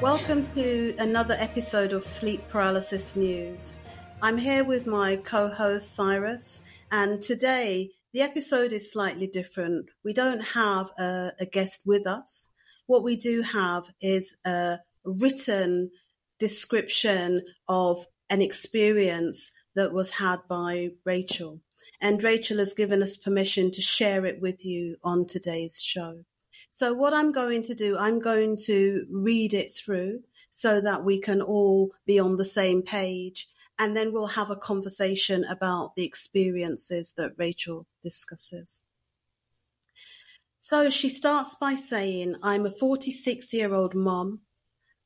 Welcome to another episode of Sleep Paralysis News. I'm here with my co host Cyrus, and today the episode is slightly different. We don't have a, a guest with us. What we do have is a written description of an experience that was had by Rachel. And Rachel has given us permission to share it with you on today's show. So what I'm going to do, I'm going to read it through so that we can all be on the same page. And then we'll have a conversation about the experiences that Rachel discusses. So she starts by saying, I'm a 46 year old mom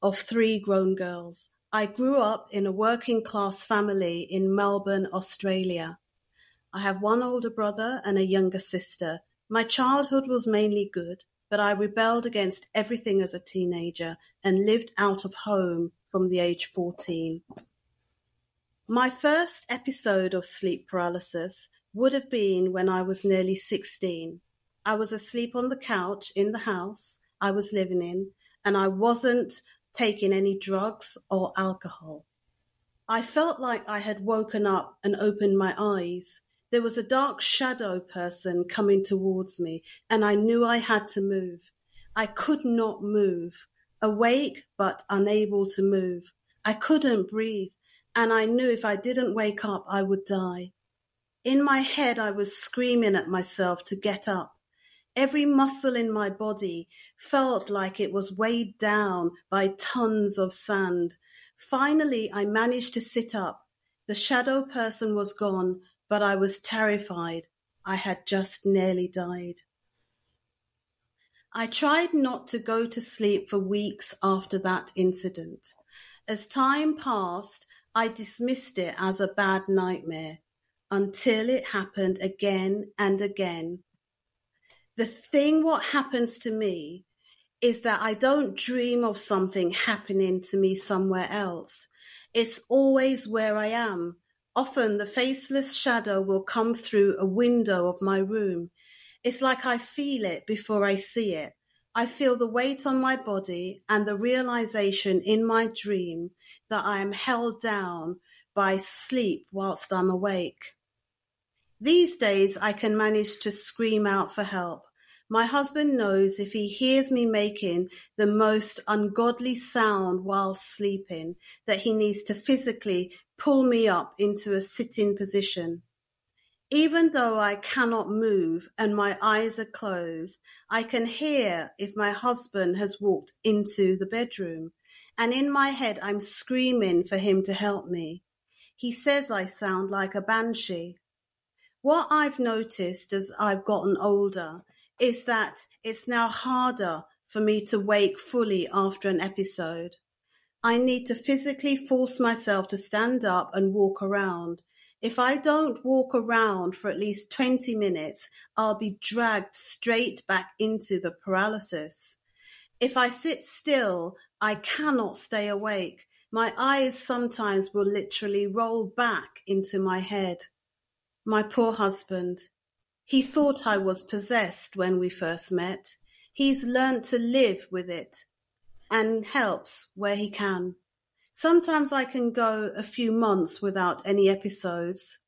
of three grown girls. I grew up in a working class family in Melbourne, Australia. I have one older brother and a younger sister. My childhood was mainly good but I rebelled against everything as a teenager and lived out of home from the age 14. My first episode of sleep paralysis would have been when I was nearly 16. I was asleep on the couch in the house I was living in, and I wasn't taking any drugs or alcohol. I felt like I had woken up and opened my eyes there was a dark shadow person coming towards me, and I knew I had to move. I could not move, awake but unable to move. I couldn't breathe, and I knew if I didn't wake up, I would die. In my head, I was screaming at myself to get up. Every muscle in my body felt like it was weighed down by tons of sand. Finally, I managed to sit up. The shadow person was gone, but I was terrified. I had just nearly died. I tried not to go to sleep for weeks after that incident. As time passed, I dismissed it as a bad nightmare until it happened again and again. The thing what happens to me is that I don't dream of something happening to me somewhere else. It's always where I am, Often the faceless shadow will come through a window of my room. It's like I feel it before I see it. I feel the weight on my body and the realization in my dream that I am held down by sleep whilst I'm awake. These days I can manage to scream out for help. My husband knows if he hears me making the most ungodly sound while sleeping that he needs to physically pull me up into a sitting position. Even though I cannot move and my eyes are closed, I can hear if my husband has walked into the bedroom. And in my head, I'm screaming for him to help me. He says I sound like a banshee. What I've noticed as I've gotten older is that it's now harder for me to wake fully after an episode. I need to physically force myself to stand up and walk around. If I don't walk around for at least 20 minutes, I'll be dragged straight back into the paralysis. If I sit still, I cannot stay awake. My eyes sometimes will literally roll back into my head. My poor husband. He thought I was possessed when we first met. He's learned to live with it and helps where he can. Sometimes I can go a few months without any episodes,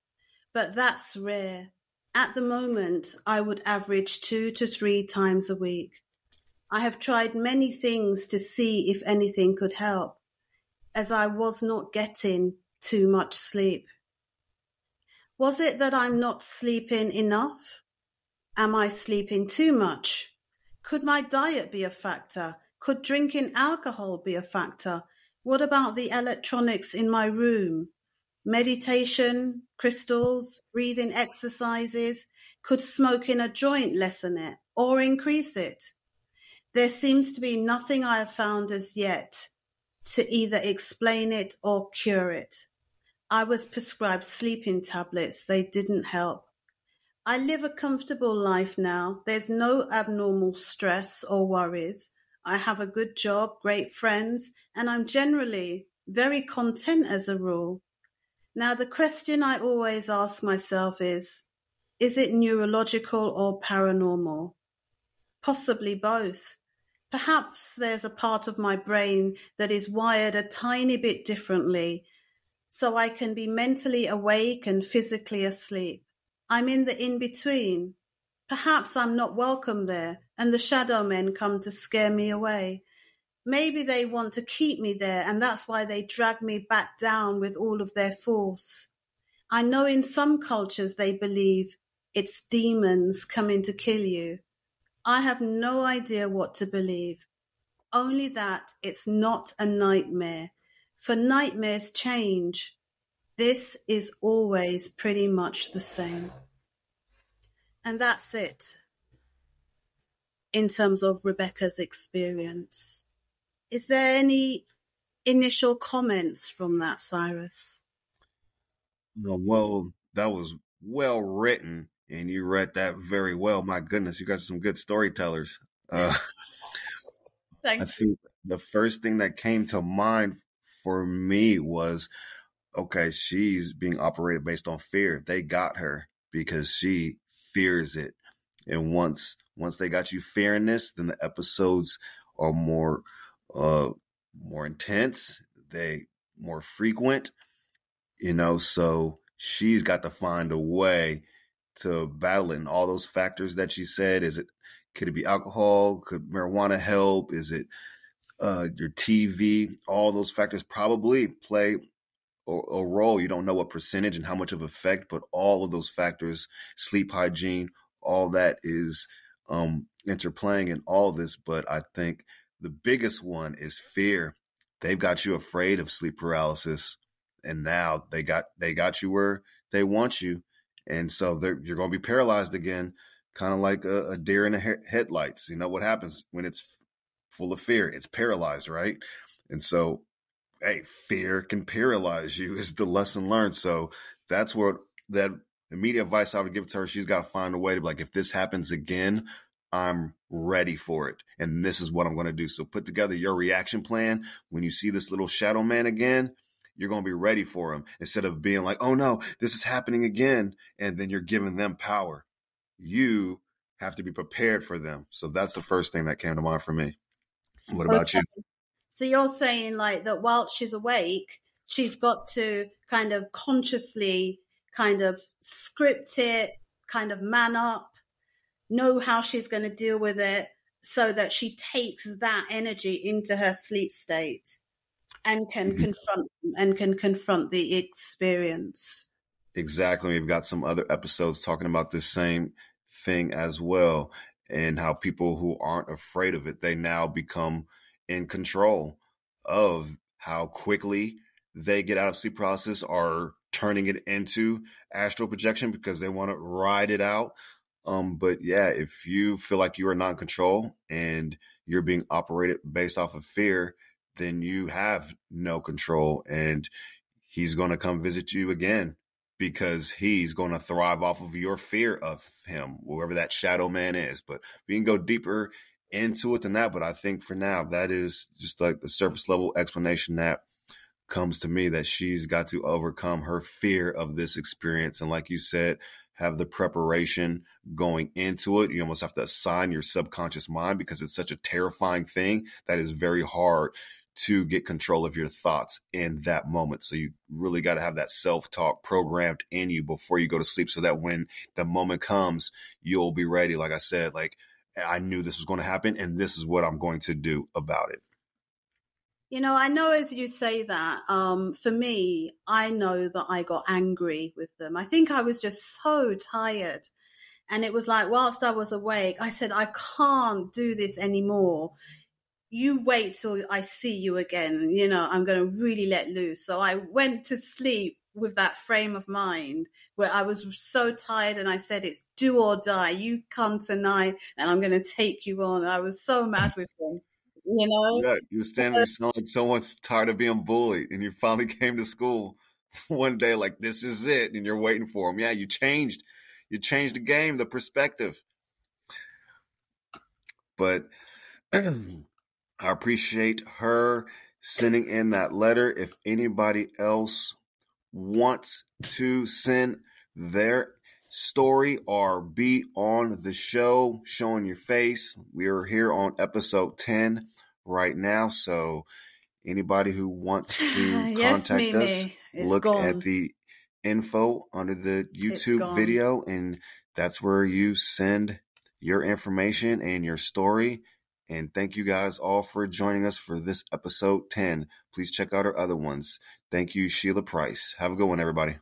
but that's rare. At the moment, I would average two to three times a week. I have tried many things to see if anything could help, as I was not getting too much sleep. Was it that I'm not sleeping enough? Am I sleeping too much? Could my diet be a factor? Could drinking alcohol be a factor? What about the electronics in my room? Meditation, crystals, breathing exercises? Could smoking a joint lessen it or increase it? There seems to be nothing I have found as yet to either explain it or cure it. I was prescribed sleeping tablets. They didn't help. I live a comfortable life now. There's no abnormal stress or worries. I have a good job, great friends, and I'm generally very content as a rule. Now, the question I always ask myself is, is it neurological or paranormal? Possibly both. Perhaps there's a part of my brain that is wired a tiny bit differently, so I can be mentally awake and physically asleep. I'm in the in between. Perhaps I'm not welcome there, and the shadow men come to scare me away. Maybe they want to keep me there, and that's why they drag me back down with all of their force. I know in some cultures they believe it's demons coming to kill you. I have no idea what to believe. Only that it's not a nightmare, for nightmares change. This is always pretty much the same. And that's it in terms of Rebecca's experience. Is there any initial comments from that, Cyrus? well, that was well written, and you read that very well. My goodness, you guys are some good storytellers. Uh, I think the first thing that came to mind for me was okay, she's being operated based on fear. They got her because she fears it. And once once they got you fearing this, then the episodes are more uh more intense, they more frequent, you know, so she's got to find a way to battle it and all those factors that she said. Is it could it be alcohol? Could marijuana help? Is it uh, your TV? All those factors probably play a, a, role. You don't know what percentage and how much of effect, but all of those factors, sleep hygiene, all that is um, interplaying in all this. But I think the biggest one is fear. They've got you afraid of sleep paralysis, and now they got they got you where they want you, and so you're going to be paralyzed again, kind of like a, a, deer in the he- headlights. You know what happens when it's full of fear? It's paralyzed, right? And so, hey, fear can paralyze you is the lesson learned. So that's what that immediate advice I would give to her. She's got to find a way to be like, if this happens again, I'm ready for it. And this is what I'm going to do. So put together your reaction plan. When you see this little shadow man again, you're going to be ready for him instead of being like, oh no, this is happening again. And then you're giving them power. You have to be prepared for them. So that's the first thing that came to mind for me. What about you? So you're saying like that while she's awake, she's got to kind of consciously kind of script it, kind of man up, know how she's going to deal with it so that she takes that energy into her sleep state and can mm-hmm. confront and can confront the experience. Exactly. We've got some other episodes talking about this same thing as well and how people who aren't afraid of it, they now become in control of how quickly they get out of sleep paralysis or turning it into astral projection because they want to ride it out um, but yeah, if you feel like you are not in control and you're being operated based off of fear, then you have no control and he's going to come visit you again because he's going to thrive off of your fear of him, whoever that shadow man is. But we can go deeper into it than that. But I think for now, that is just like the surface level explanation that comes to me that she's got to overcome her fear of this experience. And like you said, have the preparation going into it. You almost have to assign your subconscious mind because it's such a terrifying thing that is very hard to get control of your thoughts in that moment. So you really got to have that self talk programmed in you before you go to sleep so that when the moment comes, you'll be ready. Like I said, like I knew this was going to happen and this is what I'm going to do about it. You know, I know as you say that, um, for me, I know that I got angry with them. I think I was just so tired. And it was like, whilst I was awake, I said, I can't do this anymore. You wait till I see you again. You know, I'm going to really let loose. So I went to sleep with that frame of mind where I was so tired and I said, it's do or die. You come tonight and I'm going to take you on. I was so mad with him. you know? Yeah, you were standing there sounding like someone's tired of being bullied and you finally came to school one day like this is it and you're waiting for them. Yeah, you changed. You changed the game, the perspective. But I appreciate her sending in that letter. If anybody else wants to send their story or be on the show, showing your face. We are here on episode 10 right now. So anybody who wants to yes, contact Mimi. us, look gone. at the info under the YouTube video, and that's where you send your information and your story. And thank you guys all for joining us for this episode 10. Please check out our other ones. Thank you, Sheila Pryce. Have a good one, everybody.